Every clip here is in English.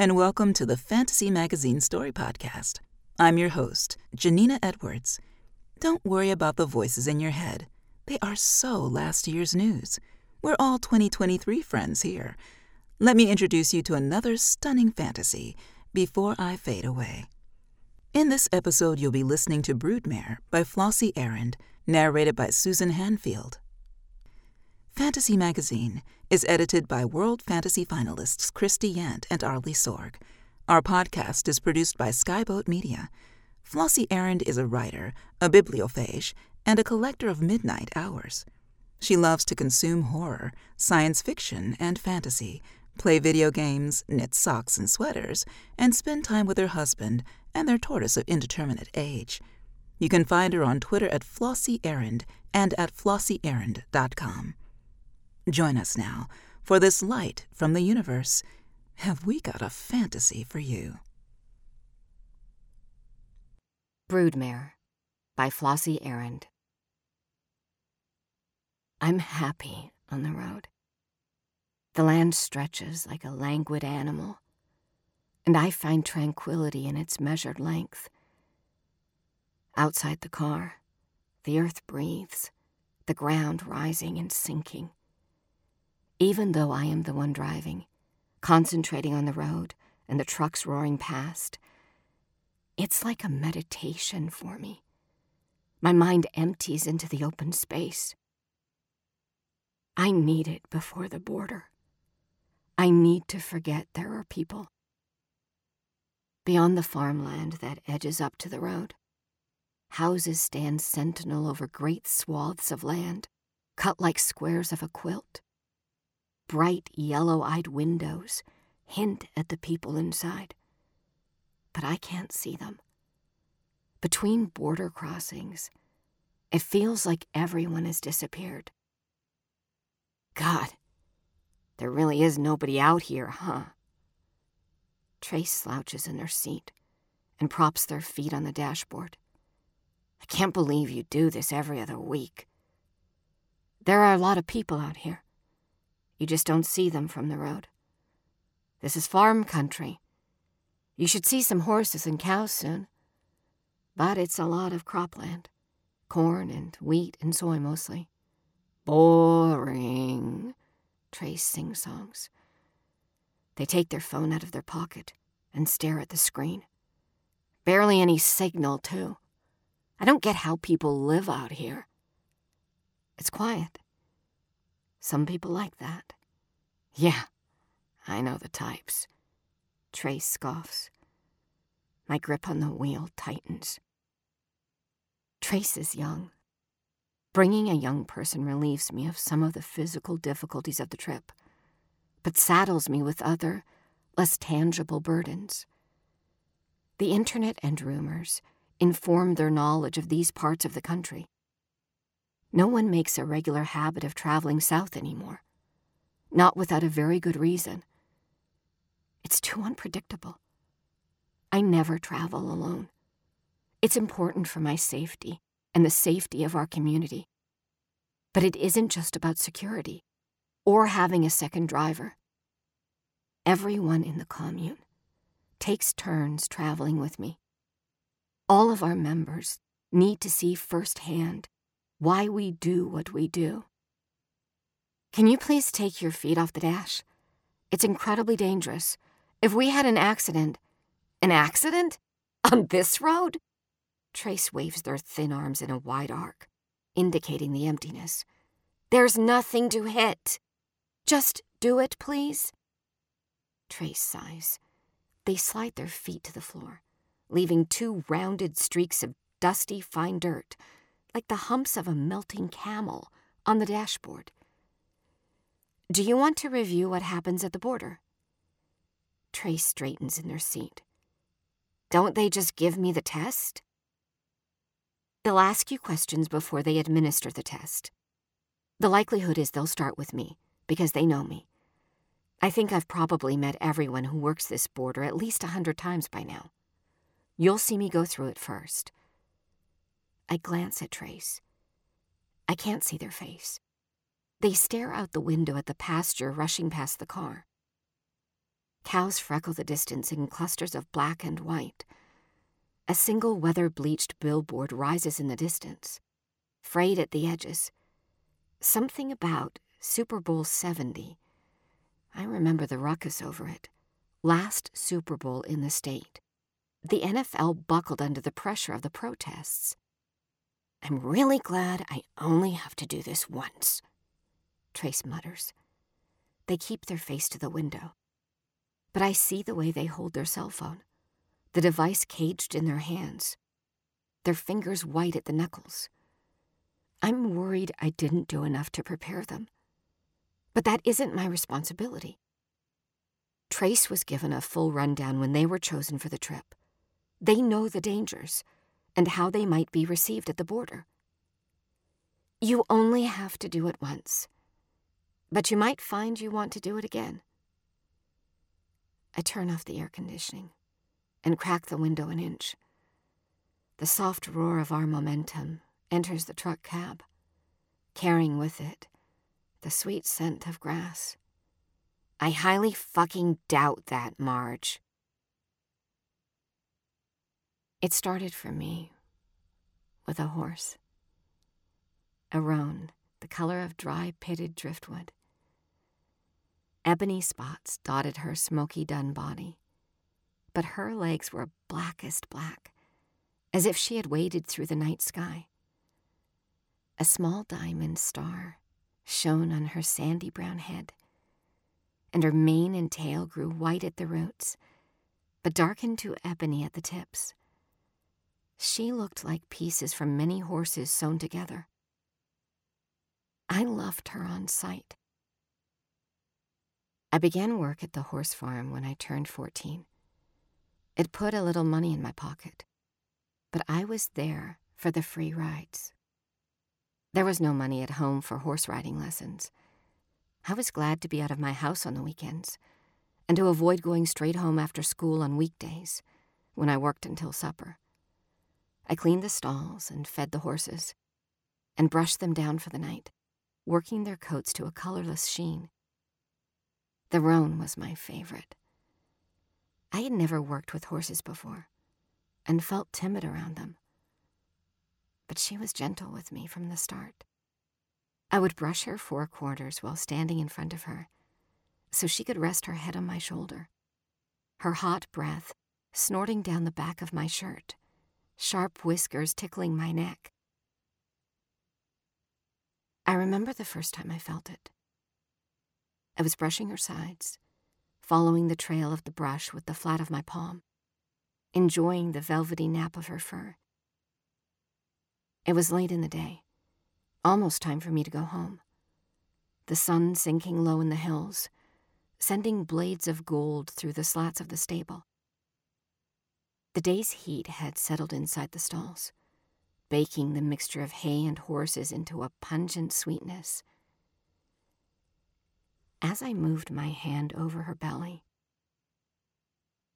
and welcome to the Fantasy Magazine Story Podcast. I'm your host, Janina Edwards. Don't worry about the voices in your head. They are so last year's news. We're all 2023 friends here. Let me introduce you to another stunning fantasy before I fade away. In this episode, you'll be listening to Broodmare by Flossie Arend, narrated by Susan Hanfield. Fantasy Magazine is edited by World Fantasy finalists Christie Yant and Arley Sorg. Our podcast is produced by Skyboat Media. Flossie Arend is a writer, a bibliophage, and a collector of midnight hours. She loves to consume horror, science fiction, and fantasy, play video games, knit socks and sweaters, and spend time with her husband and their tortoise of indeterminate age. You can find her on Twitter at Flossie Arend and at flossiearend.com. Join us now for this light from the universe. Have we got a fantasy for you? Broodmare by Flossie Arend. I'm happy on the road. The land stretches like a languid animal, and I find tranquility in its measured length. Outside the car, the earth breathes, the ground rising and sinking. Even though I am the one driving, concentrating on the road and the trucks roaring past, it's like a meditation for me. My mind empties into the open space. I need it before the border. I need to forget there are people. Beyond the farmland that edges up to the road, houses stand sentinel over great swaths of land, cut like squares of a quilt. Bright yellow eyed windows hint at the people inside, but I can't see them. Between border crossings, it feels like everyone has disappeared. God, there really is nobody out here, huh? Trace slouches in their seat and props their feet on the dashboard. I can't believe you do this every other week. There are a lot of people out here. You just don't see them from the road. This is farm country. You should see some horses and cows soon. But it's a lot of cropland corn and wheat and soy mostly. Boring, Trace sings songs. They take their phone out of their pocket and stare at the screen. Barely any signal, too. I don't get how people live out here. It's quiet. Some people like that. Yeah, I know the types. Trace scoffs. My grip on the wheel tightens. Trace is young. Bringing a young person relieves me of some of the physical difficulties of the trip, but saddles me with other, less tangible burdens. The internet and rumors inform their knowledge of these parts of the country. No one makes a regular habit of traveling south anymore, not without a very good reason. It's too unpredictable. I never travel alone. It's important for my safety and the safety of our community. But it isn't just about security or having a second driver. Everyone in the commune takes turns traveling with me. All of our members need to see firsthand why we do what we do. Can you please take your feet off the dash? It's incredibly dangerous. If we had an accident, an accident? On this road? Trace waves their thin arms in a wide arc, indicating the emptiness. There's nothing to hit. Just do it, please. Trace sighs. They slide their feet to the floor, leaving two rounded streaks of dusty, fine dirt like the humps of a melting camel, on the dashboard. Do you want to review what happens at the border? Trace straightens in their seat, Don't they just give me the test? They'll ask you questions before they administer the test. The likelihood is they'll start with me because they know me. I think I've probably met everyone who works this border at least a hundred times by now. You'll see me go through it first. I glance at Trace. I can't see their face. They stare out the window at the pasture rushing past the car. Cows freckle the distance in clusters of black and white. A single weather bleached billboard rises in the distance, frayed at the edges. Something about Super Bowl 70. I remember the ruckus over it. Last Super Bowl in the state. The NFL buckled under the pressure of the protests. I'm really glad I only have to do this once, Trace mutters. They keep their face to the window. But I see the way they hold their cell phone, the device caged in their hands, their fingers white at the knuckles. I'm worried I didn't do enough to prepare them. But that isn't my responsibility. Trace was given a full rundown when they were chosen for the trip. They know the dangers and how they might be received at the border. You only have to do it once, but you might find you want to do it again. I turn off the air conditioning and crack the window an inch. The soft roar of our momentum enters the truck cab, carrying with it the sweet scent of grass. I highly fucking doubt that, Marge. It started for me with a horse. A roan, the color of dry pitted driftwood. Ebony spots dotted her smoky dun body, but her legs were blackest black, as if she had waded through the night sky. A small diamond star shone on her sandy brown head, and her mane and tail grew white at the roots, but darkened to ebony at the tips. She looked like pieces from many horses sewn together. I loved her on sight. I began work at the horse farm when I turned 14. It put a little money in my pocket, but I was there for the free rides. There was no money at home for horse riding lessons. I was glad to be out of my house on the weekends and to avoid going straight home after school on weekdays when I worked until supper. I cleaned the stalls and fed the horses, and brushed them down for the night, working their coats to a colorless sheen. The roan was my favorite. I had never worked with horses before, and felt timid around them. But she was gentle with me from the start. I would brush her four quarters while standing in front of her, so she could rest her head on my shoulder, her hot breath snorting down the back of my shirt sharp whiskers tickling my neck. I remember the first time I felt it. I was brushing her sides, following the trail of the brush with the flat of my palm, enjoying the velvety nap of her fur. It was late in the day, almost time for me to go home. The sun sinking low in the hills, sending blades of gold through the slats of the stable. The day's heat had settled inside the stalls, baking the mixture of hay and horses into a pungent sweetness. As I moved my hand over her belly,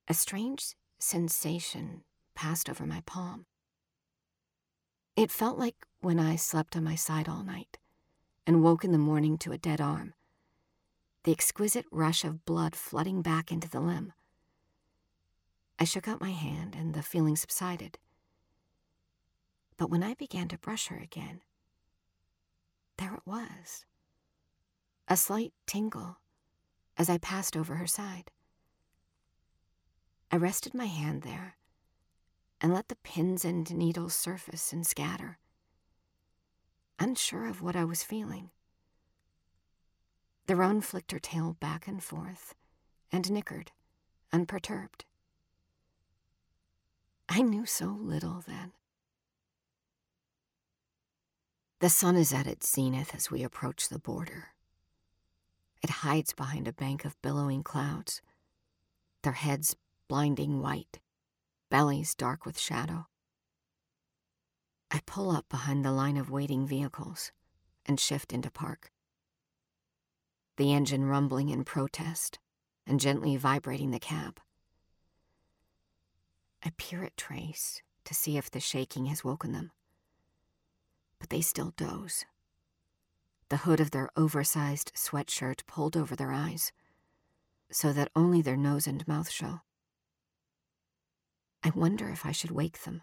a strange sensation passed over my palm. It felt like when I slept on my side all night and woke in the morning to a dead arm, the exquisite rush of blood flooding back into the limb. I shook out my hand and the feeling subsided. But when I began to brush her again, there it was a slight tingle as I passed over her side. I rested my hand there and let the pins and needles surface and scatter, unsure of what I was feeling. The roan flicked her tail back and forth and nickered, unperturbed. I knew so little then. The sun is at its zenith as we approach the border. It hides behind a bank of billowing clouds, their heads blinding white, bellies dark with shadow. I pull up behind the line of waiting vehicles and shift into park. The engine rumbling in protest and gently vibrating the cab. I peer at Trace to see if the shaking has woken them. But they still doze. The hood of their oversized sweatshirt pulled over their eyes, so that only their nose and mouth show. I wonder if I should wake them,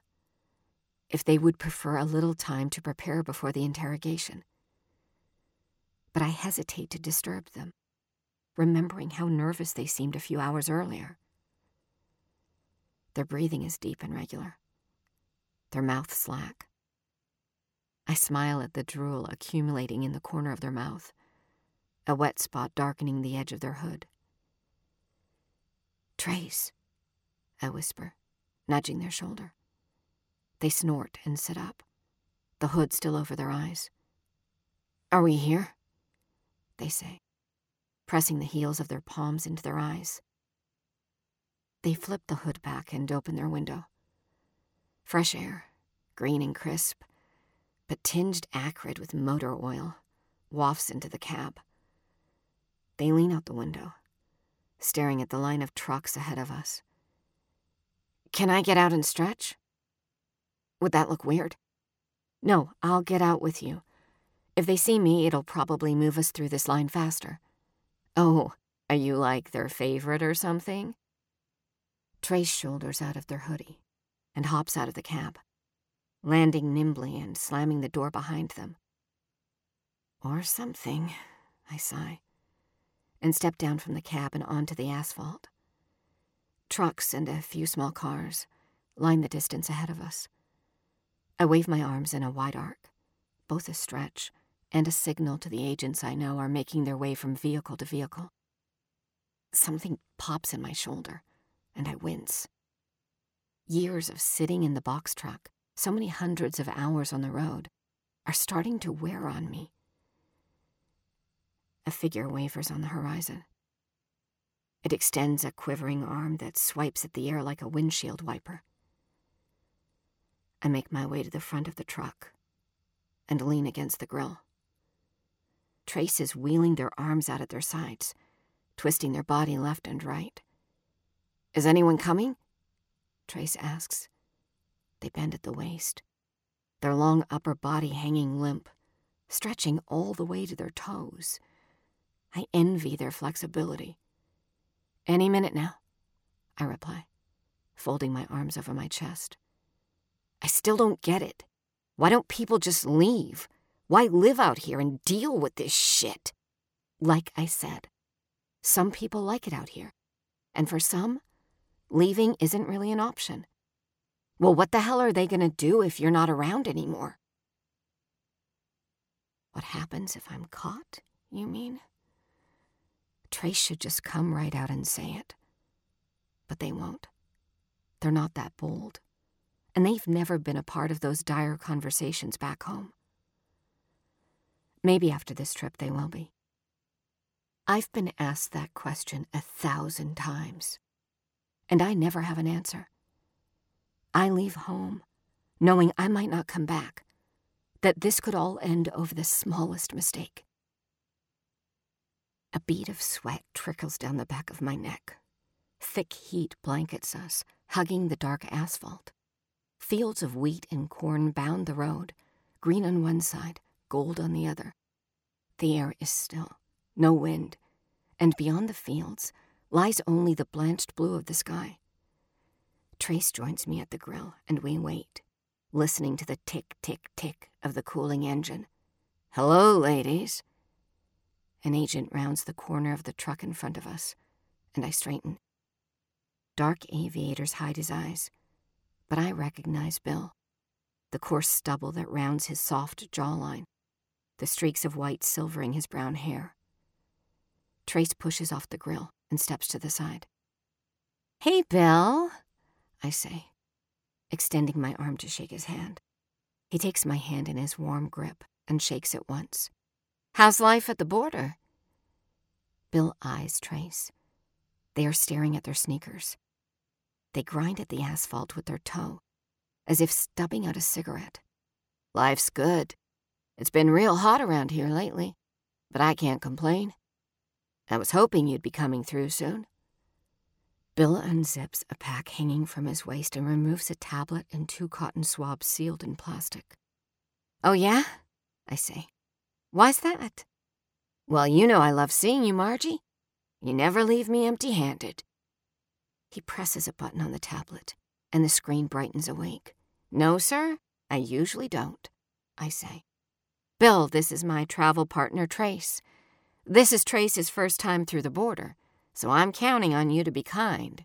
if they would prefer a little time to prepare before the interrogation. But I hesitate to disturb them, remembering how nervous they seemed a few hours earlier. Their breathing is deep and regular, their mouths slack. I smile at the drool accumulating in the corner of their mouth, a wet spot darkening the edge of their hood. Trace, I whisper, nudging their shoulder. They snort and sit up, the hood still over their eyes. Are we here? They say, pressing the heels of their palms into their eyes. They flip the hood back and open their window. Fresh air, green and crisp, but tinged acrid with motor oil, wafts into the cab. They lean out the window, staring at the line of trucks ahead of us. Can I get out and stretch? Would that look weird? No, I'll get out with you. If they see me, it'll probably move us through this line faster. Oh, are you like their favorite or something? Trace shoulders out of their hoodie and hops out of the cab, landing nimbly and slamming the door behind them. Or something, I sigh, and step down from the cab and onto the asphalt. Trucks and a few small cars line the distance ahead of us. I wave my arms in a wide arc, both a stretch and a signal to the agents I know are making their way from vehicle to vehicle. Something pops in my shoulder and I wince. Years of sitting in the box truck, so many hundreds of hours on the road, are starting to wear on me. A figure wavers on the horizon. It extends a quivering arm that swipes at the air like a windshield wiper. I make my way to the front of the truck and lean against the grill. Trace is wheeling their arms out at their sides, twisting their body left and right. Is anyone coming? Trace asks. They bend at the waist, their long upper body hanging limp, stretching all the way to their toes. I envy their flexibility. Any minute now, I reply, folding my arms over my chest. I still don't get it. Why don't people just leave? Why live out here and deal with this shit? Like I said, some people like it out here. And for some, leaving isn't really an option. Well, what the hell are they going to do if you're not around anymore? What happens if I'm caught, you mean? Trace should just come right out and say it. But they won't. They're not that bold. And they've never been a part of those dire conversations back home. Maybe after this trip they will be. I've been asked that question a thousand times and I never have an answer. I leave home, knowing I might not come back, that this could all end over the smallest mistake. A bead of sweat trickles down the back of my neck. Thick heat blankets us, hugging the dark asphalt. Fields of wheat and corn bound the road, green on one side, gold on the other. The air is still, no wind, and beyond the fields, lies only the blanched blue of the sky. Trace joins me at the grill, and we wait, listening to the tick, tick, tick of the cooling engine. Hello, ladies. An agent rounds the corner of the truck in front of us, and I straighten. Dark aviators hide his eyes, but I recognize Bill, the coarse stubble that rounds his soft jawline, the streaks of white silvering his brown hair. Trace pushes off the grill and steps to the side. Hey, Bill, I say, extending my arm to shake his hand. He takes my hand in his warm grip and shakes it once. How's life at the border? Bill eyes Trace. They are staring at their sneakers. They grind at the asphalt with their toe, as if stubbing out a cigarette. Life's good. It's been real hot around here lately, but I can't complain. I was hoping you'd be coming through soon. Bill unzips a pack hanging from his waist and removes a tablet and two cotton swabs sealed in plastic. Oh, yeah? I say. Why's that? Well, you know I love seeing you, Margie. You never leave me empty handed. He presses a button on the tablet, and the screen brightens awake. No, sir, I usually don't, I say. Bill, this is my travel partner, Trace. This is Trace's first time through the border, so I'm counting on you to be kind.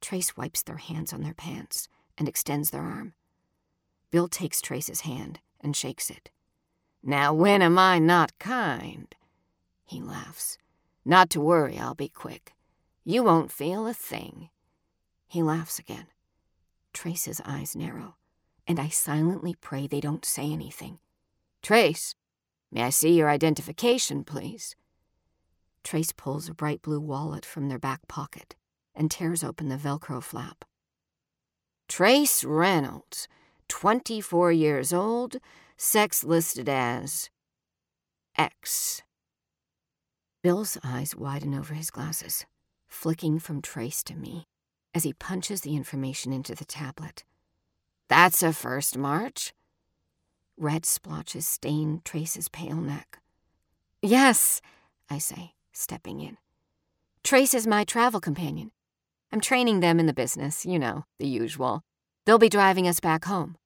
Trace wipes their hands on their pants and extends their arm. Bill takes Trace's hand and shakes it. Now, when am I not kind? He laughs. Not to worry, I'll be quick. You won't feel a thing. He laughs again. Trace's eyes narrow, and I silently pray they don't say anything. Trace, may I see your identification, please? Trace pulls a bright blue wallet from their back pocket and tears open the Velcro flap. Trace Reynolds, 24 years old, sex listed as X. Bill's eyes widen over his glasses, flicking from Trace to me as he punches the information into the tablet. That's a first, Marge. Red splotches stain Trace's pale neck. Yes, I say, stepping in. Trace is my travel companion. I'm training them in the business, you know, the usual. They'll be driving us back home.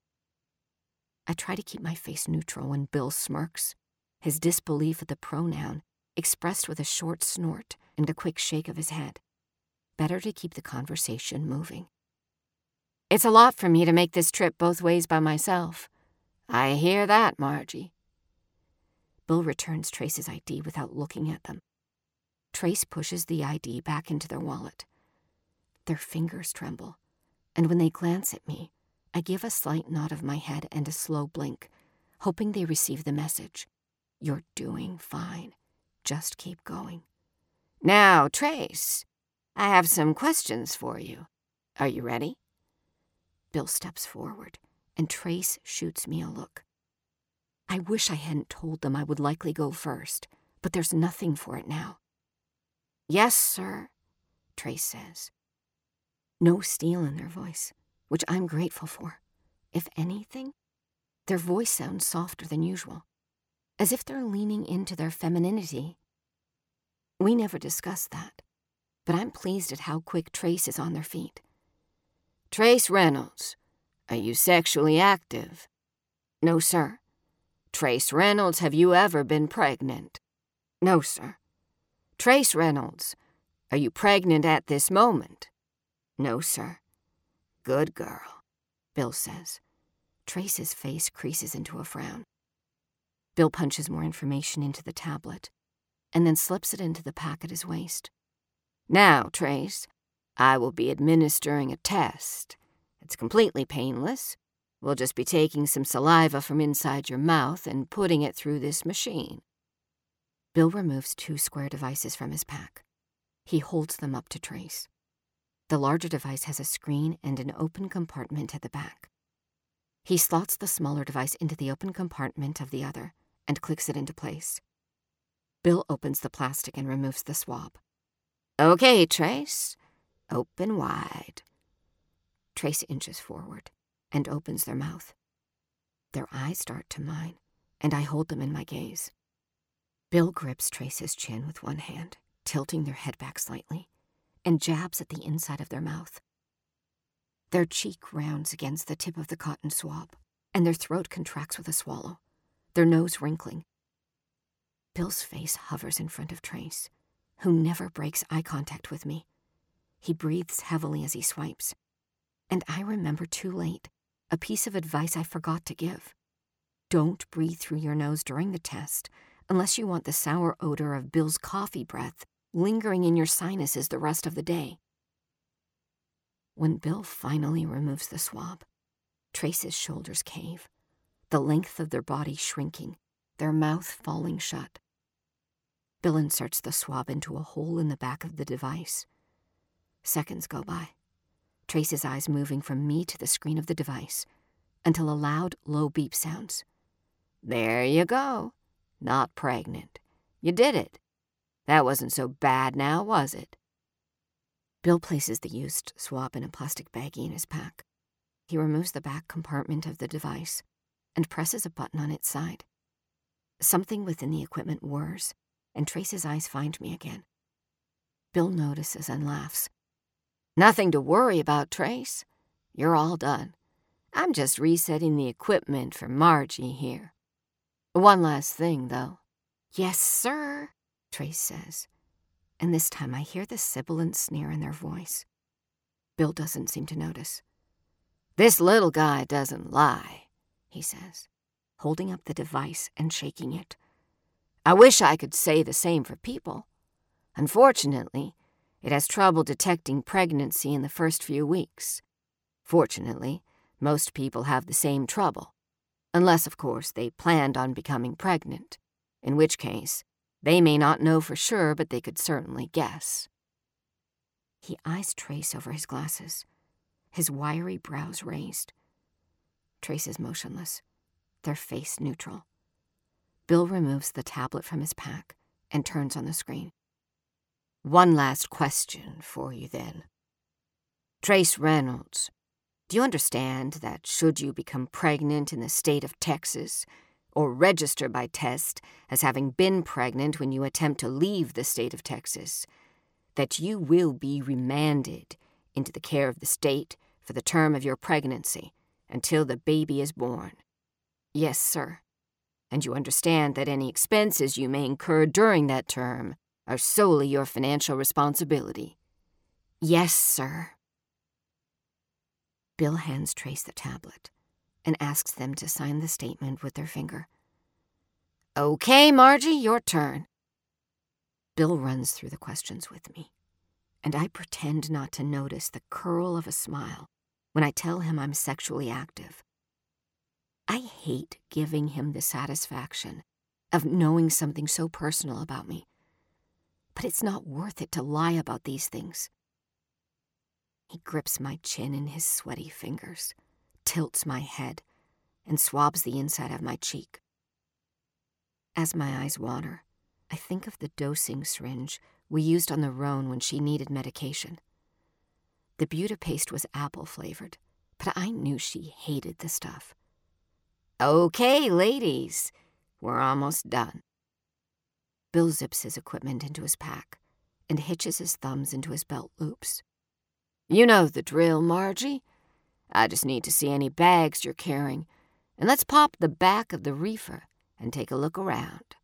I try to keep my face neutral when Bill smirks, his disbelief at the pronoun expressed with a short snort and a quick shake of his head. Better to keep the conversation moving. It's a lot for me to make this trip both ways by myself. I hear that, Margie. Bill returns Trace's ID without looking at them. Trace pushes the ID back into their wallet. Their fingers tremble, and when they glance at me, I give a slight nod of my head and a slow blink, hoping they receive the message. You're doing fine. Just keep going. Now, Trace, I have some questions for you. Are you ready? Bill steps forward, and Trace shoots me a look. I wish I hadn't told them I would likely go first, but there's nothing for it now. Yes, sir, Trace says. No steel in their voice, which I'm grateful for. If anything, their voice sounds softer than usual as if they're leaning into their femininity. We never discussed that, but I'm pleased at how quick Trace is on their feet. Trace Reynolds, are you sexually active? No, sir. Trace Reynolds, have you ever been pregnant? No, sir. Trace Reynolds, are you pregnant at this moment? No, sir. Good girl, Bill says. Trace's face creases into a frown. Bill punches more information into the tablet and then slips it into the pack at his waist. Now, Trace, I will be administering a test. It's completely painless. We'll just be taking some saliva from inside your mouth and putting it through this machine. Bill removes two square devices from his pack. He holds them up to Trace. The larger device has a screen and an open compartment at the back. He slots the smaller device into the open compartment of the other and clicks it into place. Bill opens the plastic and removes the swab. Okay, Trace. Open wide. Trace inches forward and opens their mouth. Their eyes dart to mine, and I hold them in my gaze. Bill grips Trace's chin with one hand, tilting their head back slightly, and jabs at the inside of their mouth. Their cheek rounds against the tip of the cotton swab, and their throat contracts with a swallow their nose wrinkling. Bill's face hovers in front of Trace, who never breaks eye contact with me. He breathes heavily as he swipes. And I remember too late a piece of advice I forgot to give. Don't breathe through your nose during the test unless you want the sour odor of Bill's coffee breath lingering in your sinuses the rest of the day. When Bill finally removes the swab, Trace's shoulders cave the length of their body shrinking, their mouth falling shut. Bill inserts the swab into a hole in the back of the device. Seconds go by, Trace's eyes moving from me to the screen of the device until a loud, low beep sounds. There you go. Not pregnant. You did it. That wasn't so bad now, was it? Bill places the used swab in a plastic baggie in his pack. He removes the back compartment of the device and presses a button on its side. Something within the equipment whirs, and Trace's eyes find me again. Bill notices and laughs. Nothing to worry about, Trace. You're all done. I'm just resetting the equipment for Margie here. One last thing, though. Yes, sir, Trace says. And this time I hear the sibilant sneer in their voice. Bill doesn't seem to notice. This little guy doesn't lie, he says, holding up the device and shaking it. I wish I could say the same for people. Unfortunately, it has trouble detecting pregnancy in the first few weeks. Fortunately, most people have the same trouble, unless, of course, they planned on becoming pregnant, in which case, they may not know for sure, but they could certainly guess. He eyes Trace over his glasses, his wiry brows raised. Trace is motionless, their face neutral. Bill removes the tablet from his pack and turns on the screen. One last question for you, then. Trace Reynolds, do you understand that should you become pregnant in the state of Texas, or register by test as having been pregnant when you attempt to leave the state of Texas, that you will be remanded into the care of the state for the term of your pregnancy until the baby is born? Yes, sir. And you understand that any expenses you may incur during that term are solely your financial responsibility. Yes, sir. Bill hands Trace the tablet and asks them to sign the statement with their finger. Okay, Margie, your turn. Bill runs through the questions with me, and I pretend not to notice the curl of a smile when I tell him I'm sexually active. I hate giving him the satisfaction of knowing something so personal about me but it's not worth it to lie about these things. He grips my chin in his sweaty fingers, tilts my head, and swabs the inside of my cheek. As my eyes water, I think of the dosing syringe we used on the roan when she needed medication. The Buda-Paste was apple flavored, but I knew she hated the stuff. Okay, ladies, we're almost done. Bill zips his equipment into his pack and hitches his thumbs into his belt loops. You know the drill, Margie. I just need to see any bags you're carrying, and let's pop the back of the reefer and take a look around.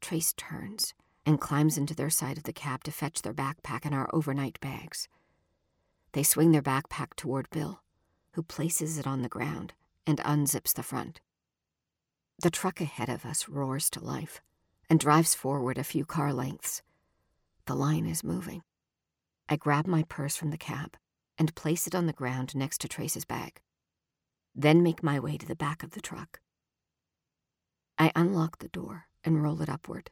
Trace turns and climbs into their side of the cab to fetch their backpack and our overnight bags. They swing their backpack toward Bill, who places it on the ground and unzips the front. The truck ahead of us roars to life and drives forward a few car lengths. The line is moving. I grab my purse from the cab and place it on the ground next to Trace's bag, then make my way to the back of the truck. I unlock the door and roll it upward.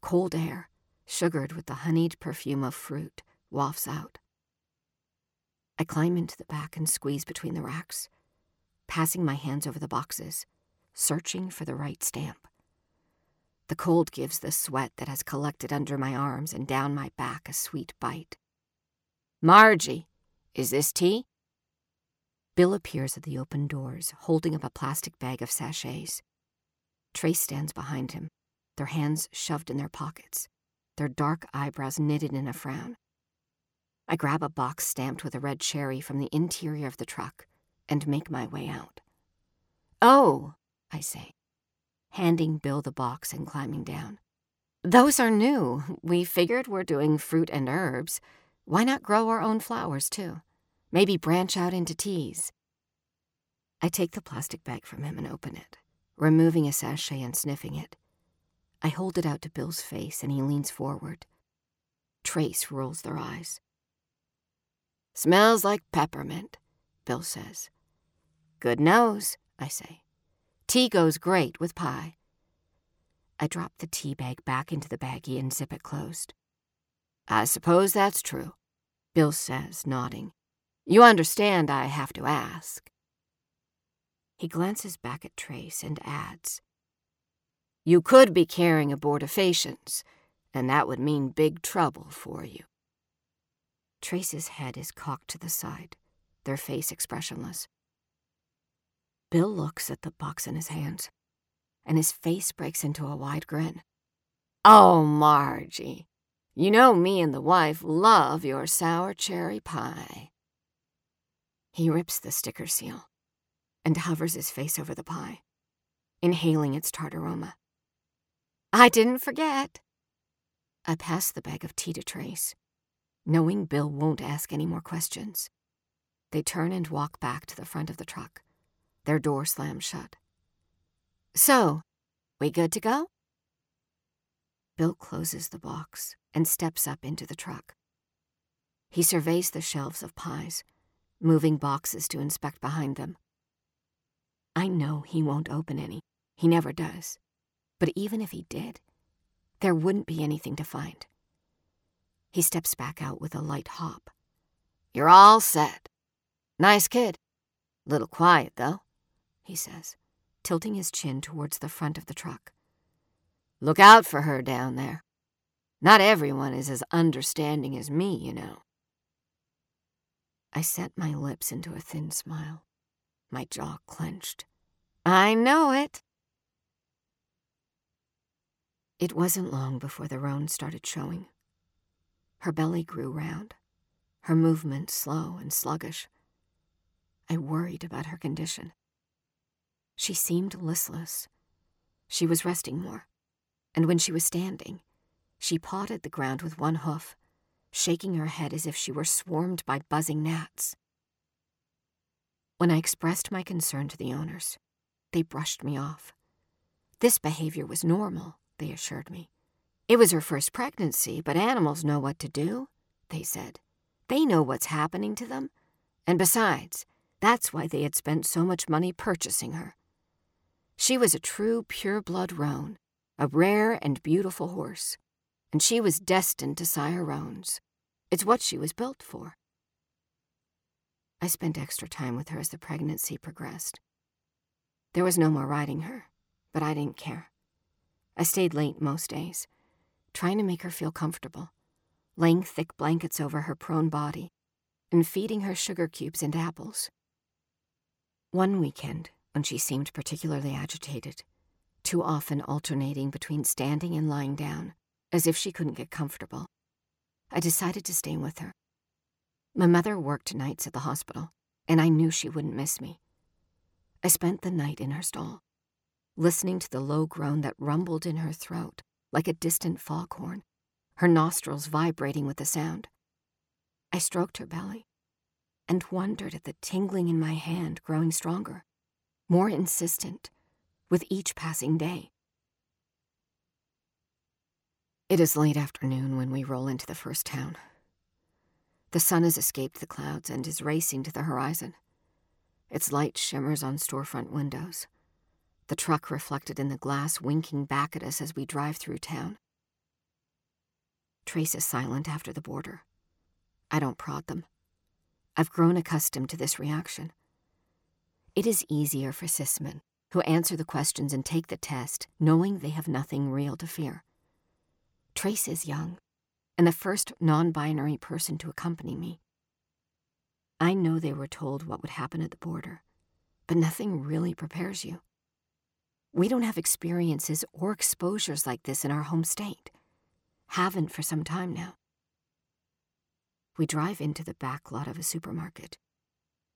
Cold air, sugared with the honeyed perfume of fruit, wafts out. I climb into the back and squeeze between the racks, passing my hands over the boxes, searching for the right stamp. The cold gives the sweat that has collected under my arms and down my back a sweet bite. Margie, is this tea? Bill appears at the open doors, holding up a plastic bag of sachets. Trace stands behind him, their hands shoved in their pockets, their dark eyebrows knitted in a frown. I grab a box stamped with a red cherry from the interior of the truck and make my way out. Oh, I say handing Bill the box and climbing down. Those are new. We figured we're doing fruit and herbs. Why not grow our own flowers, too? Maybe branch out into teas. I take the plastic bag from him and open it, removing a sachet and sniffing it. I hold it out to Bill's face and he leans forward. Trace rolls their eyes. Smells like peppermint, Bill says. Good nose, I say. Tea goes great with pie. I drop the tea bag back into the baggie and zip it closed. I suppose that's true, Bill says, nodding, You understand I have to ask. He glances back at Trace and adds, You could be carrying abortifacients, and that would mean big trouble for you. Trace's head is cocked to the side, their face expressionless. Bill looks at the box in his hands, and his face breaks into a wide grin. Oh, Margie, you know me and the wife love your sour cherry pie. He rips the sticker seal and hovers his face over the pie, inhaling its tart aroma. I didn't forget. I pass the bag of tea to Trace, knowing Bill won't ask any more questions. They turn and walk back to the front of the truck. Their door slammed shut. So, we good to go? Bill closes the box and steps up into the truck. He surveys the shelves of pies moving boxes to inspect behind them. I know he won't open any. He never does. But even if he did, there wouldn't be anything to find. He steps back out with a light hop. You're all set. Nice kid. Little quiet, though, he says, tilting his chin towards the front of the truck. Look out for her down there. Not everyone is as understanding as me, you know. I set my lips into a thin smile, my jaw clenched. I know it. It wasn't long before the roan started showing. Her belly grew round, her movements slow and sluggish. I worried about her condition. She seemed listless. She was resting more, and when she was standing, she pawed the ground with one hoof shaking her head as if she were swarmed by buzzing gnats. When I expressed my concern to the owners, they brushed me off. This behavior was normal, they assured me. It was her first pregnancy, but animals know what to do, they said. They know what's happening to them. And besides, that's why they had spent so much money purchasing her. She was a true pure-blood roan, a rare and beautiful horse, and she was destined to sire roans. It's what she was built for. I spent extra time with her as the pregnancy progressed. There was no more riding her, but I didn't care. I stayed late most days, trying to make her feel comfortable, laying thick blankets over her prone body, and feeding her sugar cubes and apples. One weekend, when she seemed particularly agitated, too often alternating between standing and lying down, as if she couldn't get comfortable, I decided to stay with her. My mother worked nights at the hospital, and I knew she wouldn't miss me. I spent the night in her stall, listening to the low groan that rumbled in her throat like a distant foghorn, her nostrils vibrating with the sound. I stroked her belly and wondered at the tingling in my hand growing stronger, more insistent, with each passing day. It is late afternoon when we roll into the first town. The sun has escaped the clouds and is racing to the horizon. Its light shimmers on storefront windows, the truck reflected in the glass winking back at us as we drive through town. Trace is silent after the border. I don't prod them. I've grown accustomed to this reaction. It is easier for cismen, who answer the questions and take the test, knowing they have nothing real to fear. Trace is young, and the first non binary person to accompany me. I know they were told what would happen at the border, but nothing really prepares you. We don't have experiences or exposures like this in our home state. Haven't for some time now. We drive into the back lot of a supermarket,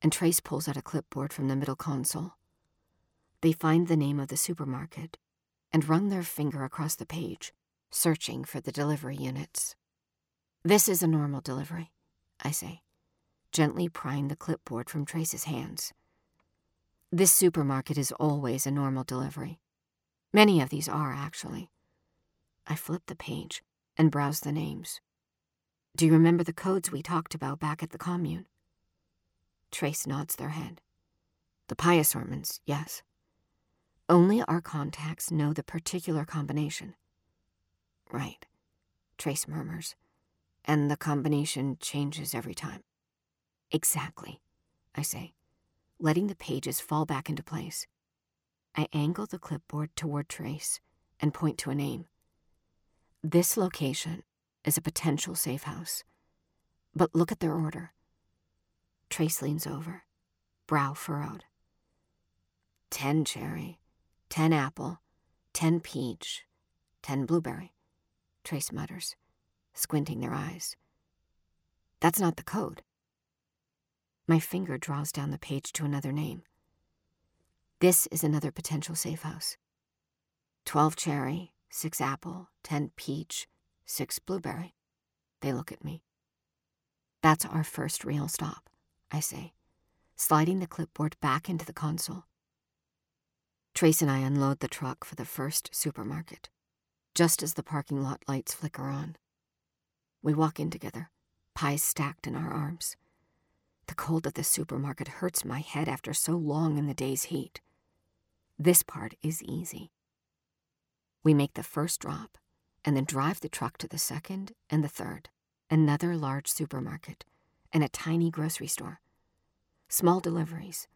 and Trace pulls out a clipboard from the middle console. They find the name of the supermarket and run their finger across the page searching for the delivery units. This is a normal delivery, I say, gently prying the clipboard from Trace's hands. This supermarket is always a normal delivery. Many of these are, actually. I flip the page and browse the names. Do you remember the codes we talked about back at the commune? Trace nods their head. The pie assortments, yes. Only our contacts know the particular combination. Right, Trace murmurs, and the combination changes every time. Exactly, I say, letting the pages fall back into place. I angle the clipboard toward Trace and point to a name. This location is a potential safe house. But look at their order. Trace leans over, brow furrowed. Ten cherry, ten apple, ten peach, ten blueberry, Trace mutters, squinting their eyes. That's not the code. My finger draws down the page to another name. This is another potential safe house. 12 cherry, 6 apple, 10 peach, 6 blueberry. They look at me. That's our first real stop, I say, sliding the clipboard back into the console. Trace and I unload the truck for the first supermarket, just as the parking lot lights flicker on. We walk in together, pies stacked in our arms. The cold of the supermarket hurts my head after so long in the day's heat. This part is easy. We make the first drop and then drive the truck to the second and the third, another large supermarket, and a tiny grocery store. Small deliveries,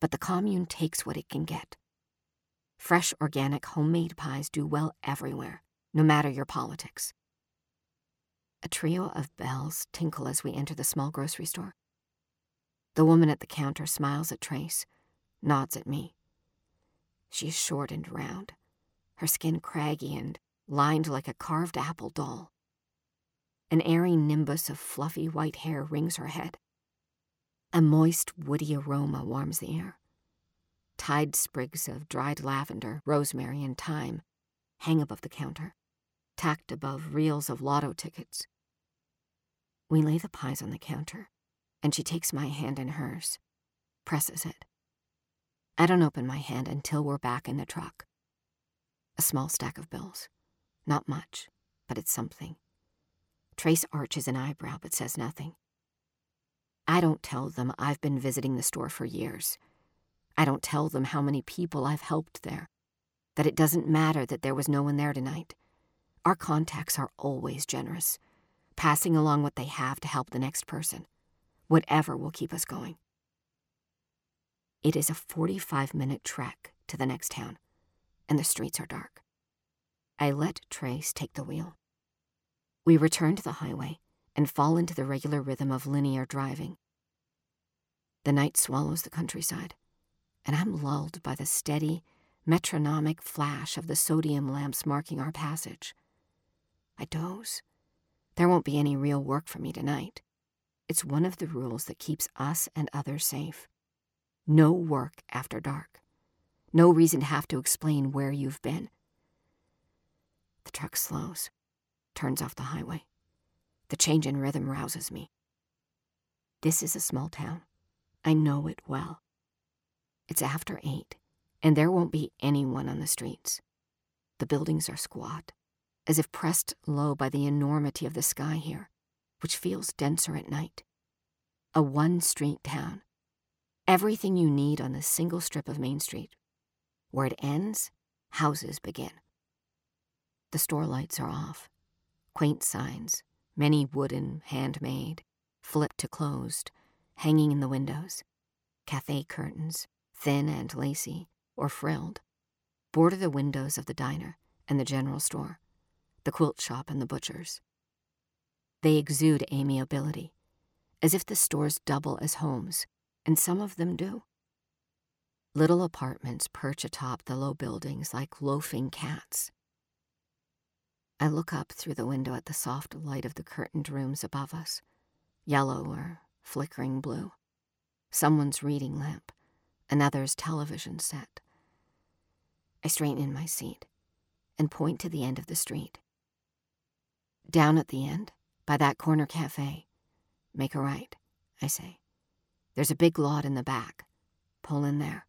but the commune takes what it can get. Fresh, organic, homemade pies do well everywhere, no matter your politics. A trio of bells tinkle as we enter the small grocery store. The woman at the counter smiles at Trace, nods at me. She is short and round, her skin craggy and lined like a carved apple doll. An airy nimbus of fluffy white hair rings her head. A moist, woody aroma warms the air. Tied sprigs of dried lavender, rosemary, and thyme hang above the counter, tacked above reels of lotto tickets. We lay the pies on the counter, and she takes my hand in hers, presses it. I don't open my hand until we're back in the truck. A small stack of bills. Not much, but it's something. Trace arches an eyebrow but says nothing. I don't tell them I've been visiting the store for years. I don't tell them how many people I've helped there. That it doesn't matter that there was no one there tonight. Our contacts are always generous, passing along what they have to help the next person. Whatever will keep us going. It is a 45 minute trek to the next town and the streets are dark. I let Trace take the wheel. We return to the highway and fall into the regular rhythm of linear driving. The night swallows the countryside, and I'm lulled by the steady, metronomic flash of the sodium lamps marking our passage. I doze. There won't be any real work for me tonight. It's one of the rules that keeps us and others safe. No work after dark. No reason to have to explain where you've been. The truck slows, turns off the highway. The change in rhythm rouses me. This is a small town. I know it well. It's after eight, and there won't be anyone on the streets. The buildings are squat, as if pressed low by the enormity of the sky here, which feels denser at night. A one street town. Everything you need on this single strip of Main Street where it ends, houses begin. The store lights are off. Quaint signs, many wooden, handmade, flipped to closed, hanging in the windows. Cafe curtains, thin and lacy, or frilled, border the windows of the diner and the general store, the quilt shop and the butcher's. They exude amiability, as if the stores double as homes, and some of them do. Little apartments perch atop the low buildings like loafing cats. I look up through the window at the soft light of the curtained rooms above us, yellow or flickering blue. Someone's reading lamp, another's television set. I straighten in my seat and point to the end of the street. Down at the end, by that corner cafe. Make a right, I say. There's a big lot in the back. Pull in there.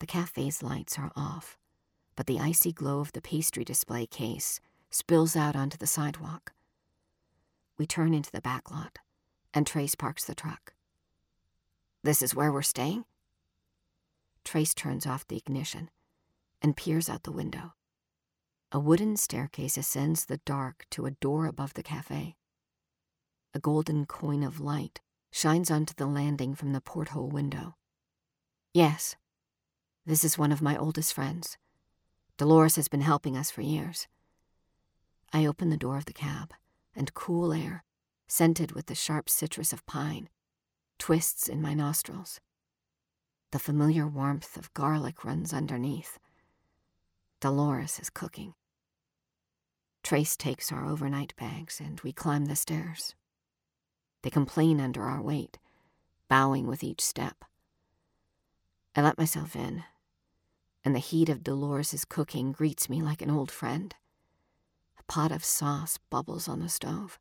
The cafe's lights are off, but the icy glow of the pastry display case spills out onto the sidewalk. We turn into the back lot, and Trace parks the truck. This is where we're staying? Trace turns off the ignition and peers out the window. A wooden staircase ascends the dark to a door above the cafe. A golden coin of light shines onto the landing from the porthole window. Yes, this is one of my oldest friends. Dolores has been helping us for years. I open the door of the cab, and cool air, scented with the sharp citrus of pine, twists in my nostrils. The familiar warmth of garlic runs underneath. Dolores is cooking. Trace takes our overnight bags, and we climb the stairs. They complain under our weight, bowing with each step. I let myself in, and the heat of Dolores's cooking greets me like an old friend. A pot of sauce bubbles on the stove,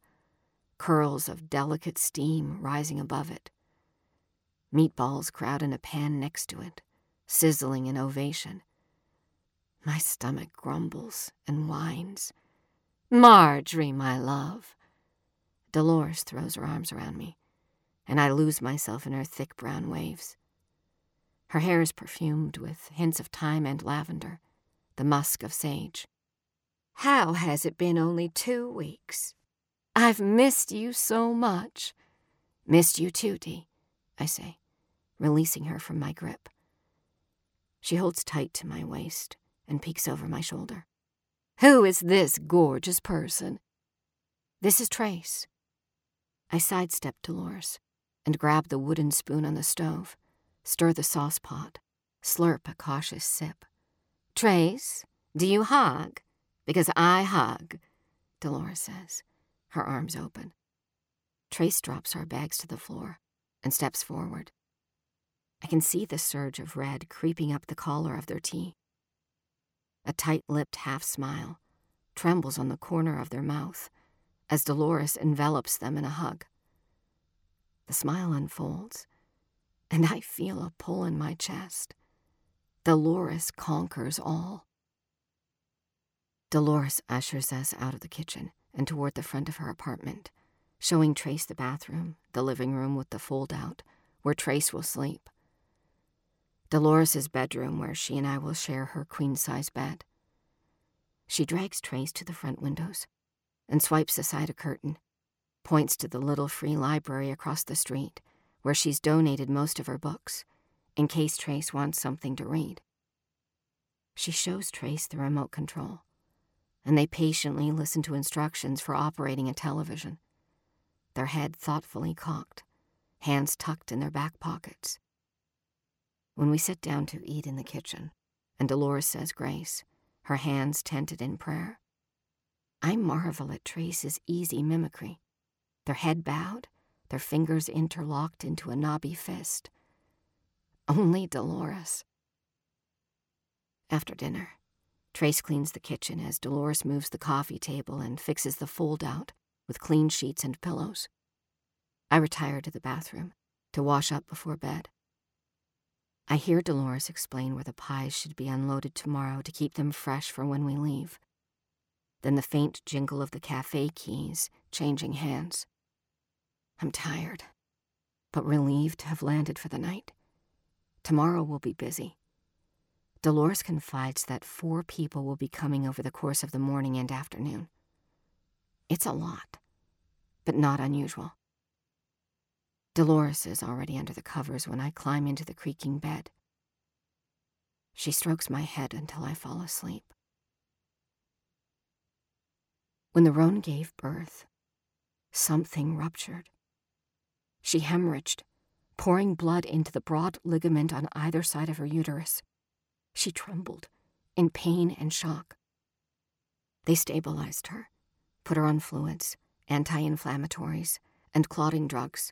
curls of delicate steam rising above it. Meatballs crowd in a pan next to it, sizzling in ovation. My stomach grumbles and whines. Marjorie, my love. Dolores throws her arms around me, and I lose myself in her thick brown waves. Her hair is perfumed with hints of thyme and lavender, the musk of sage. How has it been only two weeks? I've missed you so much. Missed you too, Dee, I say, releasing her from my grip. She holds tight to my waist and peeks over my shoulder. Who is this gorgeous person? This is Trace. I sidestep Dolores and grab the wooden spoon on the stove stir the sauce pot, slurp a cautious sip. Trace, do you hug? Because I hug, Dolores says, her arms open. Trace drops our bags to the floor and steps forward. I can see the surge of red creeping up the collar of their tee. A tight lipped half smile trembles on the corner of their mouth as Dolores envelops them in a hug. The smile unfolds and I feel a pull in my chest. Dolores conquers all. Dolores ushers us out of the kitchen and toward the front of her apartment, showing Trace the bathroom, the living room with the fold out, where Trace will sleep. Dolores's bedroom, where she and I will share her queen size bed. She drags Trace to the front windows and swipes aside a curtain, points to the little free library across the street where she's donated most of her books, in case Trace wants something to read. She shows Trace the remote control, and they patiently listen to instructions for operating a television, their head thoughtfully cocked, hands tucked in their back pockets. When we sit down to eat in the kitchen, and Dolores says grace, her hands tented in prayer, I marvel at Trace's easy mimicry, their head bowed their fingers interlocked into a knobby fist. Only Dolores. After dinner, Trace cleans the kitchen as Dolores moves the coffee table and fixes the fold out with clean sheets and pillows. I retire to the bathroom to wash up before bed. I hear Dolores explain where the pies should be unloaded tomorrow to keep them fresh for when we leave. Then the faint jingle of the cafe keys changing hands. I'm tired, but relieved to have landed for the night. Tomorrow will be busy. Dolores confides that four people will be coming over the course of the morning and afternoon. It's a lot, but not unusual. Dolores is already under the covers when I climb into the creaking bed. She strokes my head until I fall asleep. When the roan gave birth, something ruptured. She hemorrhaged, pouring blood into the broad ligament on either side of her uterus. She trembled, in pain and shock. They stabilized her, put her on fluids, anti inflammatories, and clotting drugs,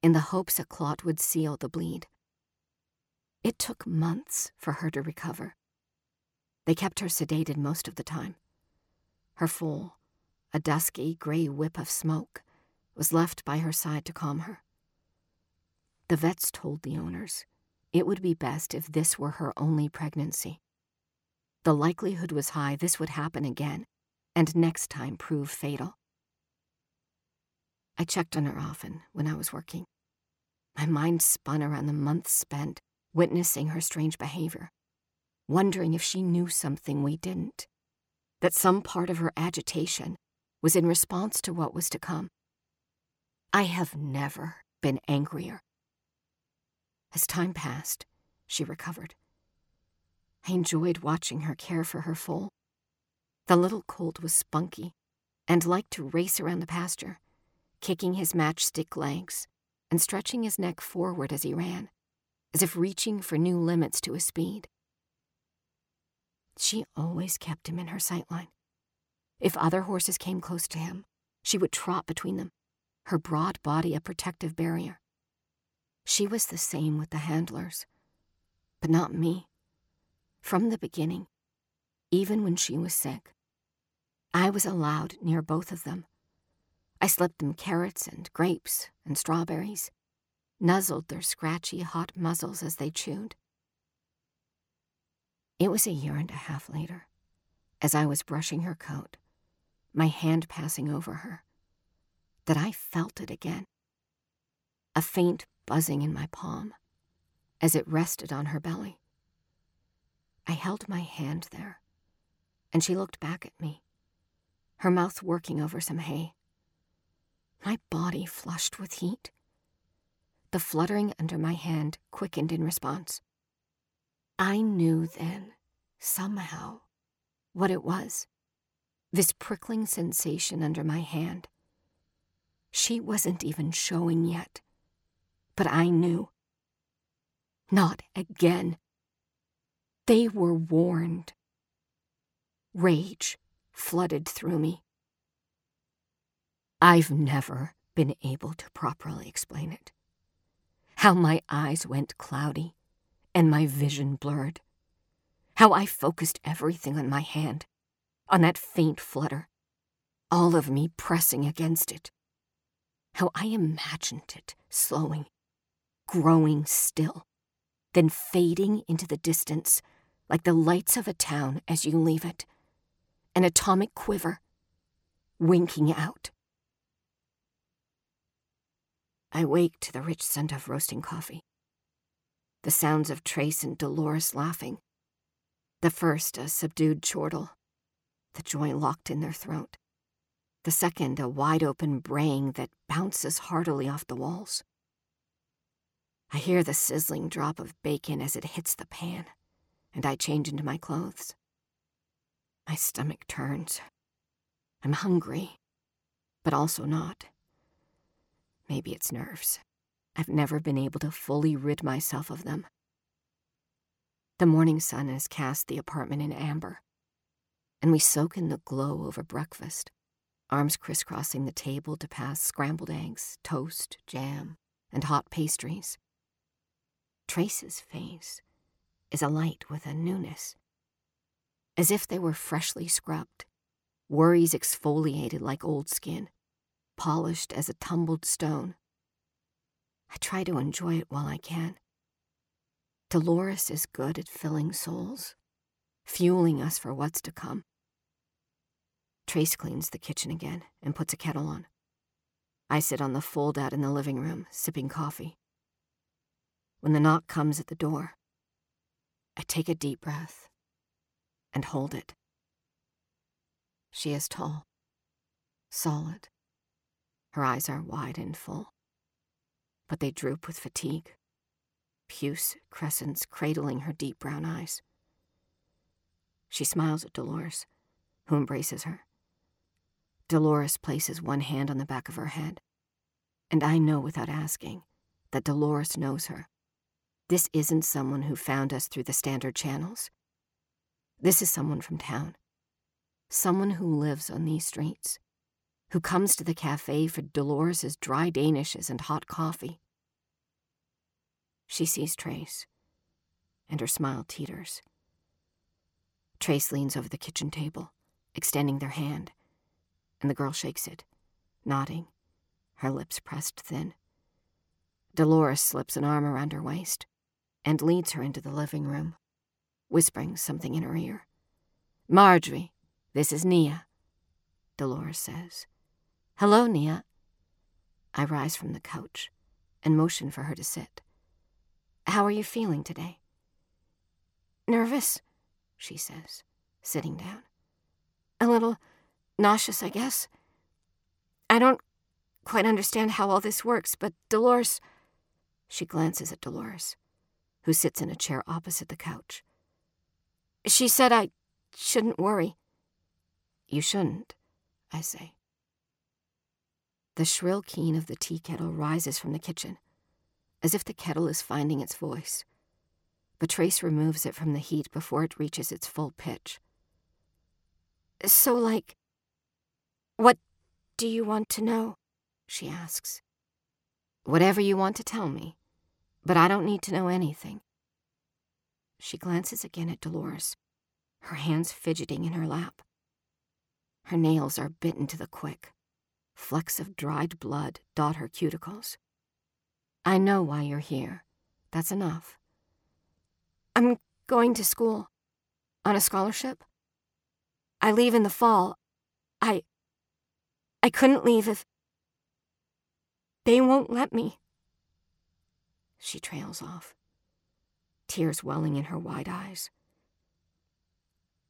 in the hopes a clot would seal the bleed. It took months for her to recover. They kept her sedated most of the time. Her foal, a dusky gray whip of smoke, was left by her side to calm her. The vets told the owners it would be best if this were her only pregnancy. The likelihood was high this would happen again, and next time prove fatal. I checked on her often when I was working. My mind spun around the months spent witnessing her strange behavior, wondering if she knew something we didn't, that some part of her agitation was in response to what was to come. I have never been angrier. As time passed, she recovered. I enjoyed watching her care for her foal. The little colt was spunky and liked to race around the pasture, kicking his matchstick legs and stretching his neck forward as he ran, as if reaching for new limits to his speed. She always kept him in her sightline. If other horses came close to him, she would trot between them, her broad body a protective barrier. She was the same with the handlers, but not me. From the beginning, even when she was sick, I was allowed near both of them. I slipped them carrots and grapes and strawberries, nuzzled their scratchy, hot muzzles as they chewed. It was a year and a half later, as I was brushing her coat, my hand passing over her, that I felt it again. A faint buzzing in my palm as it rested on her belly. I held my hand there, and she looked back at me, her mouth working over some hay. My body flushed with heat. The fluttering under my hand quickened in response. I knew then, somehow, what it was this prickling sensation under my hand. She wasn't even showing yet, but I knew. Not again. They were warned. Rage flooded through me. I've never been able to properly explain it. How my eyes went cloudy and my vision blurred. How I focused everything on my hand on that faint flutter, all of me pressing against it. How I imagined it slowing, growing still, then fading into the distance like the lights of a town as you leave it, an atomic quiver, winking out. I wake to the rich scent of roasting coffee, the sounds of Trace and Dolores laughing, the first a subdued chortle, the joy locked in their throat. The second, a wide open braying that bounces heartily off the walls. I hear the sizzling drop of bacon as it hits the pan, and I change into my clothes. My stomach turns. I'm hungry, but also not. Maybe it's nerves. I've never been able to fully rid myself of them. The morning sun has cast the apartment in amber, and we soak in the glow over breakfast, arms crisscrossing the table to pass scrambled eggs, toast, jam, and hot pastries. Trace's face is alight with a newness, as if they were freshly scrubbed, worries exfoliated like old skin, polished as a tumbled stone. I try to enjoy it while I can. Dolores is good at filling souls, fueling us for what's to come. Trace cleans the kitchen again and puts a kettle on. I sit on the fold out in the living room, sipping coffee. When the knock comes at the door, I take a deep breath and hold it. She is tall, solid. Her eyes are wide and full, but they droop with fatigue, puce crescents cradling her deep brown eyes. She smiles at Dolores, who embraces her. Dolores places one hand on the back of her head. And I know without asking that Dolores knows her. This isn't someone who found us through the standard channels. This is someone from town. Someone who lives on these streets. Who comes to the cafe for Dolores's dry danishes and hot coffee. She sees Trace, and her smile teeters. Trace leans over the kitchen table, extending their hand and the girl shakes it, nodding, her lips pressed thin. Dolores slips an arm around her waist and leads her into the living room, whispering something in her ear. Marjorie, this is Nia, Dolores says. Hello, Nia. I rise from the couch and motion for her to sit. How are you feeling today? Nervous, she says, sitting down. A little nauseous, I guess. I don't quite understand how all this works, but Dolores. She glances at Dolores, who sits in a chair opposite the couch. She said I shouldn't worry. You shouldn't, I say. The shrill keen of the tea kettle rises from the kitchen, as if the kettle is finding its voice. But Trace removes it from the heat before it reaches its full pitch. So, like, what do you want to know? she asks. Whatever you want to tell me, but I don't need to know anything. She glances again at Dolores, her hands fidgeting in her lap. Her nails are bitten to the quick. Flecks of dried blood dot her cuticles. I know why you're here. That's enough. I'm going to school. On a scholarship. I leave in the fall. I. I couldn't leave if. They won't let me. She trails off, tears welling in her wide eyes.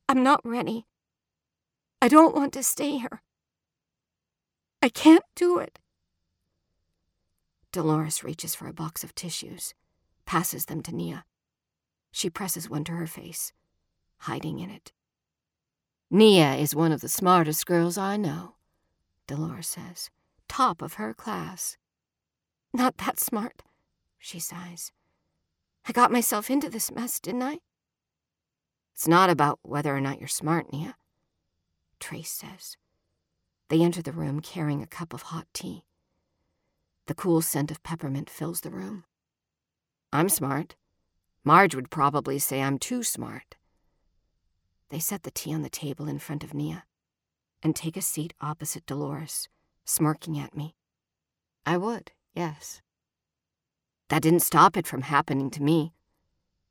I'm not ready. I don't want to stay here. I can't do it. Dolores reaches for a box of tissues, passes them to Nia. She presses one to her face, hiding in it. Nia is one of the smartest girls I know, Dolores says. Top of her class. Not that smart, she sighs. I got myself into this mess, didn't I? It's not about whether or not you're smart, Nia, Trace says. They enter the room carrying a cup of hot tea. The cool scent of peppermint fills the room. I'm smart. Marge would probably say I'm too smart. They set the tea on the table in front of Nia and take a seat opposite Dolores, smirking at me. I would, yes. That didn't stop it from happening to me,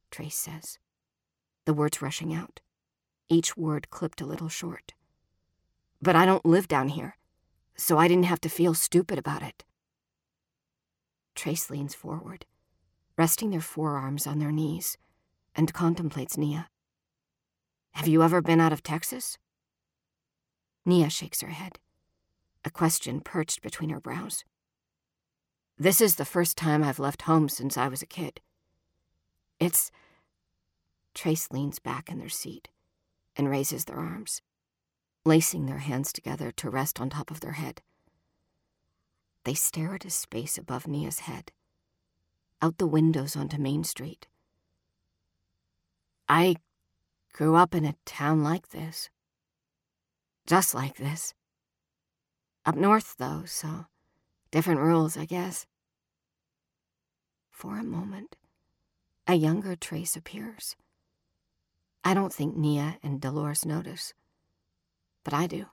Trace says, the words rushing out, each word clipped a little short. But I don't live down here, so I didn't have to feel stupid about it. Trace leans forward, resting their forearms on their knees, and contemplates Nia. Have you ever been out of Texas? Nia shakes her head, a question perched between her brows. This is the first time I've left home since I was a kid. It's. Trace leans back in their seat and raises their arms, lacing their hands together to rest on top of their head. They stare at a space above Nia's head, out the windows onto Main Street. I grew up in a town like this. Just like this. Up north, though, so Different rules, I guess. For a moment, a younger Trace appears. I don't think Nia and Dolores notice, but I do.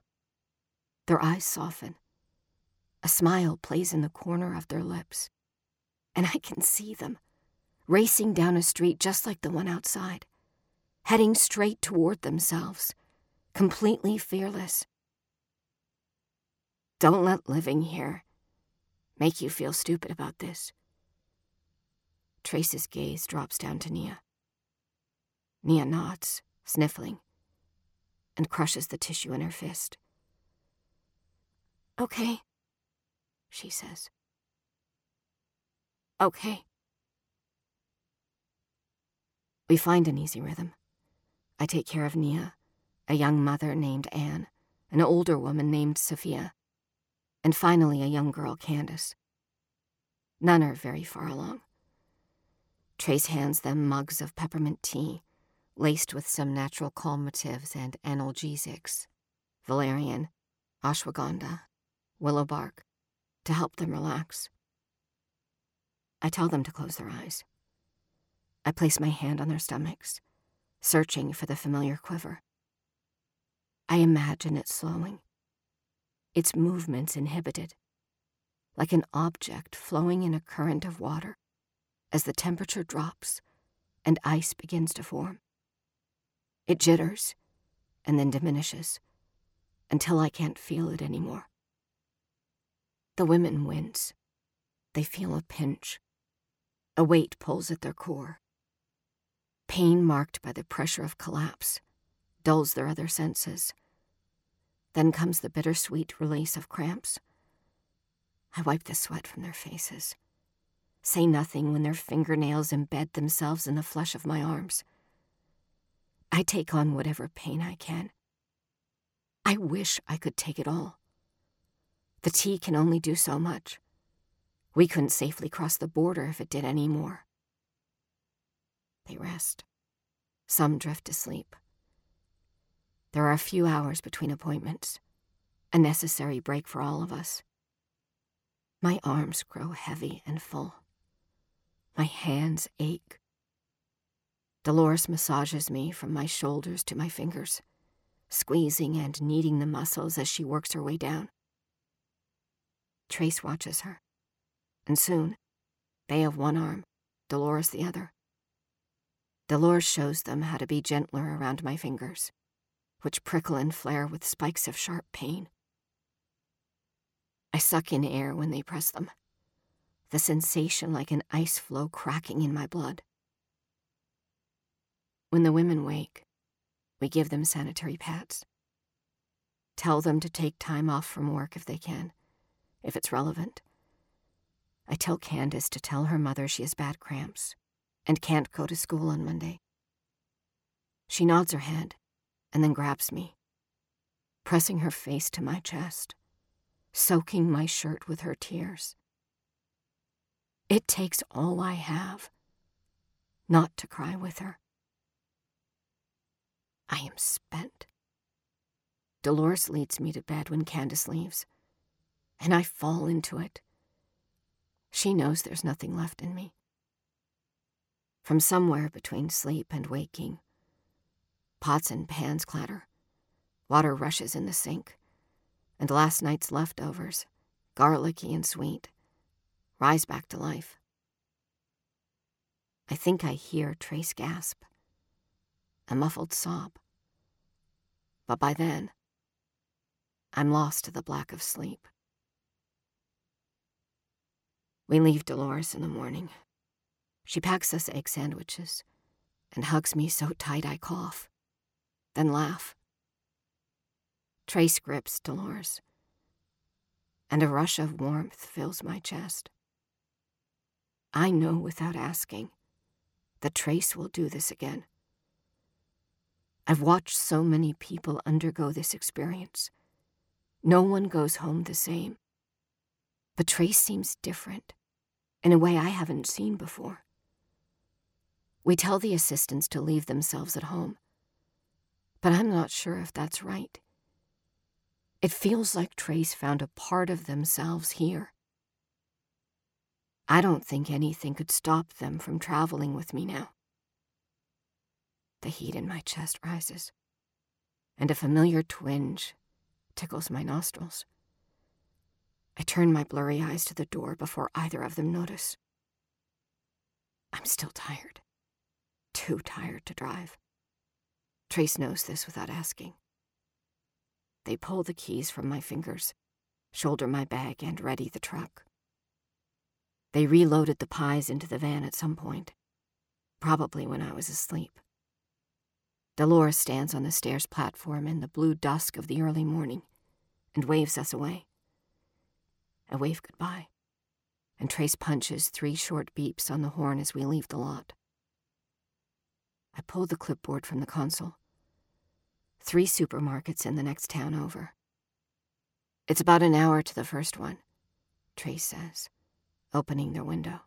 Their eyes soften. A smile plays in the corner of their lips, and I can see them racing down a street just like the one outside, heading straight toward themselves, completely fearless. Don't let living here make you feel stupid about this. Trace's gaze drops down to Nia. Nia nods, sniffling, and crushes the tissue in her fist. Okay, she says. Okay. We find an easy rhythm. I take care of Nia, a young mother named Anne, an older woman named Sophia, and finally a young girl, Candace. None are very far along. Trace hands them mugs of peppermint tea, laced with some natural calmatives and analgesics, valerian, ashwagandha, willow bark, to help them relax. I tell them to close their eyes. I place my hand on their stomachs, searching for the familiar quiver. I imagine it slowing, its movements inhibited, like an object flowing in a current of water as the temperature drops and ice begins to form. It jitters and then diminishes until I can't feel it anymore. The women wince. They feel a pinch. A weight pulls at their core. Pain marked by the pressure of collapse dulls their other senses then comes the bittersweet release of cramps. I wipe the sweat from their faces. Say nothing when their fingernails embed themselves in the flesh of my arms. I take on whatever pain I can. I wish I could take it all. The tea can only do so much. We couldn't safely cross the border if it did any more. They rest. Some drift to sleep. There are a few hours between appointments, a necessary break for all of us. My arms grow heavy and full. My hands ache. Dolores massages me from my shoulders to my fingers, squeezing and kneading the muscles as she works her way down. Trace watches her, and soon they have one arm, Dolores the other. Dolores shows them how to be gentler around my fingers, which prickle and flare with spikes of sharp pain. I suck in air when they press them, the sensation like an ice floe cracking in my blood. When the women wake, we give them sanitary pads. Tell them to take time off from work if they can, if it's relevant. I tell Candace to tell her mother she has bad cramps and can't go to school on Monday. She nods her head and then grabs me, pressing her face to my chest, soaking my shirt with her tears. It takes all I have not to cry with her. I am spent. Dolores leads me to bed when Candace leaves, and I fall into it. She knows there's nothing left in me. From somewhere between sleep and waking, pots and pans clatter, water rushes in the sink, and last night's leftovers, garlicky and sweet, rise back to life. I think I hear Trace gasp, a muffled sob. But by then, I'm lost to the black of sleep. We leave Dolores in the morning. She packs us egg sandwiches and hugs me so tight I cough, then laugh. Trace grips Dolores, and a rush of warmth fills my chest. I know without asking that Trace will do this again. I've watched so many people undergo this experience. No one goes home the same. But Trace seems different, in a way I haven't seen before. We tell the assistants to leave themselves at home, but I'm not sure if that's right. It feels like Trace found a part of themselves here. I don't think anything could stop them from traveling with me now. The heat in my chest rises, and a familiar twinge tickles my nostrils. I turn my blurry eyes to the door before either of them notice. I'm still tired. Too tired to drive. Trace knows this without asking. They pull the keys from my fingers, shoulder my bag, and ready the truck. They reloaded the pies into the van at some point, probably when I was asleep. Dolores stands on the stairs platform in the blue dusk of the early morning and waves us away. I wave goodbye, and Trace punches three short beeps on the horn as we leave the lot. I pull the clipboard from the console. Three supermarkets in the next town over. It's about an hour to the first one, Trace says, opening their window.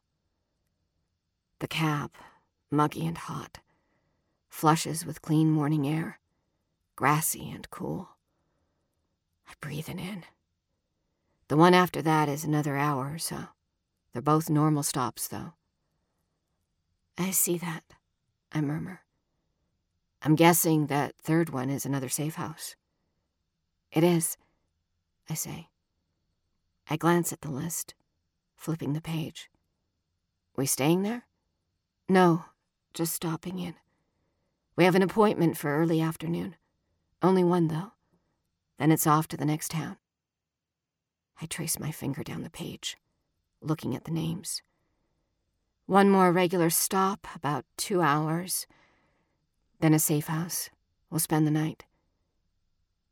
The cab, muggy and hot, flushes with clean morning air, grassy and cool. I breathe it in. The one after that is another hour or so. They're both normal stops, though. I see that, I murmur. I'm guessing that third one is another safe house. It is, I say. I glance at the list, flipping the page. We staying there? No, just stopping in. We have an appointment for early afternoon. Only one, though. Then it's off to the next town. I trace my finger down the page, looking at the names. One more regular stop, about two hours. Then a safe house. We'll spend the night.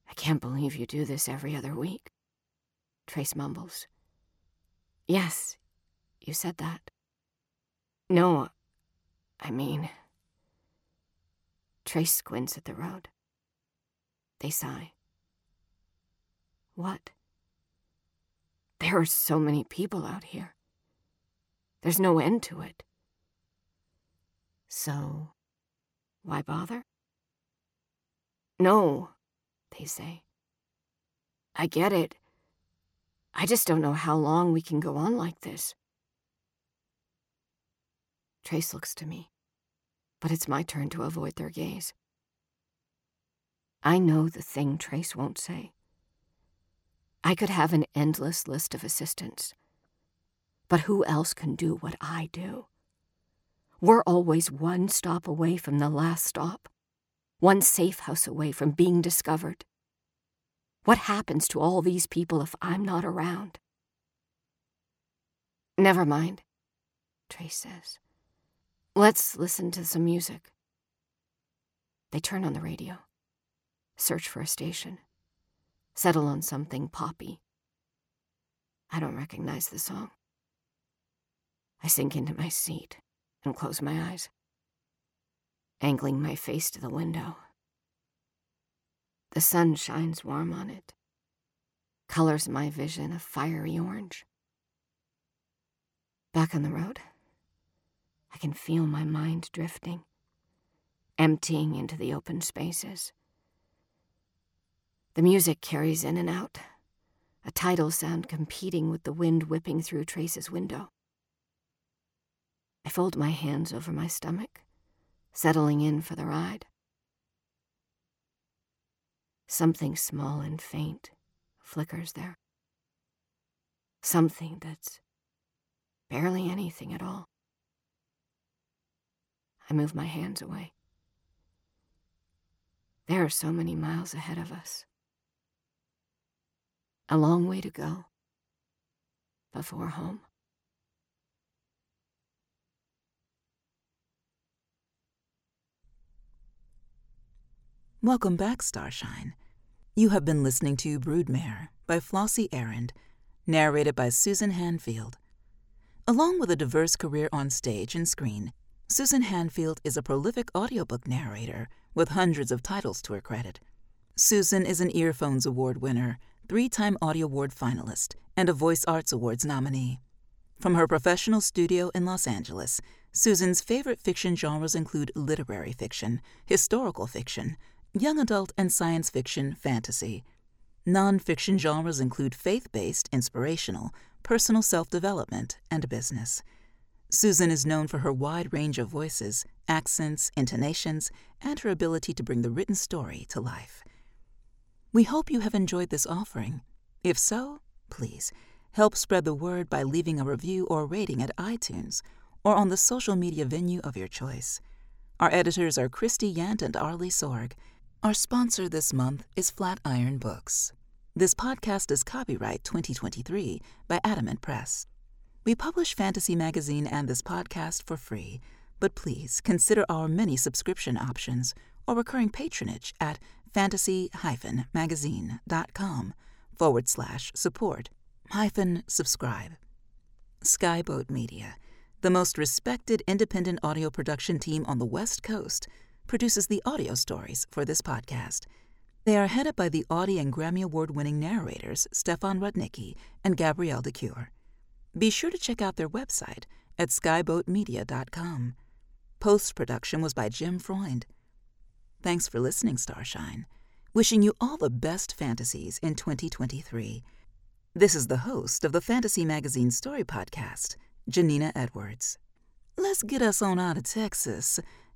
I can't believe you do this every other week. Trace mumbles. Yes, you said that. No, I mean. Trace squints at the road. They sigh. What? There are so many people out here. There's no end to it. So, why bother? No, they say. I get it. I just don't know how long we can go on like this. Trace looks to me, but it's my turn to avoid their gaze. I know the thing Trace won't say. I could have an endless list of assistants, but who else can do what I do? We're always one stop away from the last stop, one safe house away from being discovered. What happens to all these people if I'm not around? Never mind, Trace says. Let's listen to some music. They turn on the radio, search for a station, settle on something poppy. I don't recognize the song. I sink into my seat and close my eyes, angling my face to the window. The sun shines warm on it, colors my vision a fiery orange. Back on the road, I can feel my mind drifting, emptying into the open spaces. The music carries in and out, a tidal sound competing with the wind whipping through Trace's window. I fold my hands over my stomach, settling in for the ride. Something small and faint flickers there. Something that's barely anything at all. I move my hands away. There are so many miles ahead of us. A long way to go before home. Welcome back, Starshine. You have been listening to Broodmare by Flossie Arend, narrated by Susan Hanfield. Along with a diverse career on stage and screen, Susan Hanfield is a prolific audiobook narrator with hundreds of titles to her credit. Susan is an Earphones Award winner, three time Audie Award finalist, and a Voice Arts Awards nominee. From her professional studio in Los Angeles, Susan's favorite fiction genres include literary fiction, historical fiction, young adult and science fiction fantasy. Nonfiction genres include faith based, inspirational, personal self development, and business. Susan is known for her wide range of voices, accents, intonations, and her ability to bring the written story to life. We hope you have enjoyed this offering. If so, please help spread the word by leaving a review or rating at iTunes or on the social media venue of your choice. Our editors are Christie Yant and Arley Sorg our sponsor this month is Flatiron Books. This podcast is copyright 2023 by Adamant Press. We publish Fantasy Magazine and this podcast for free, but please consider our many subscription options or recurring patronage at fantasy-magazine.com forward slash support hyphen subscribe. Skyboat Media, the most respected independent audio production team on the West Coast – produces the audio stories for this podcast. They are headed by the Audie and Grammy Award winning narrators Stefan Rudnicki and Gabrielle de Cuir. Be sure to check out their website at skyboatmedia.com. Post production was by Jim Freund. Thanks for listening, Starshine. Wishing you all the best fantasies in 2023. This is the host of the Fantasy Magazine Story Podcast, Janina Edwards. Let's get us on out of Texas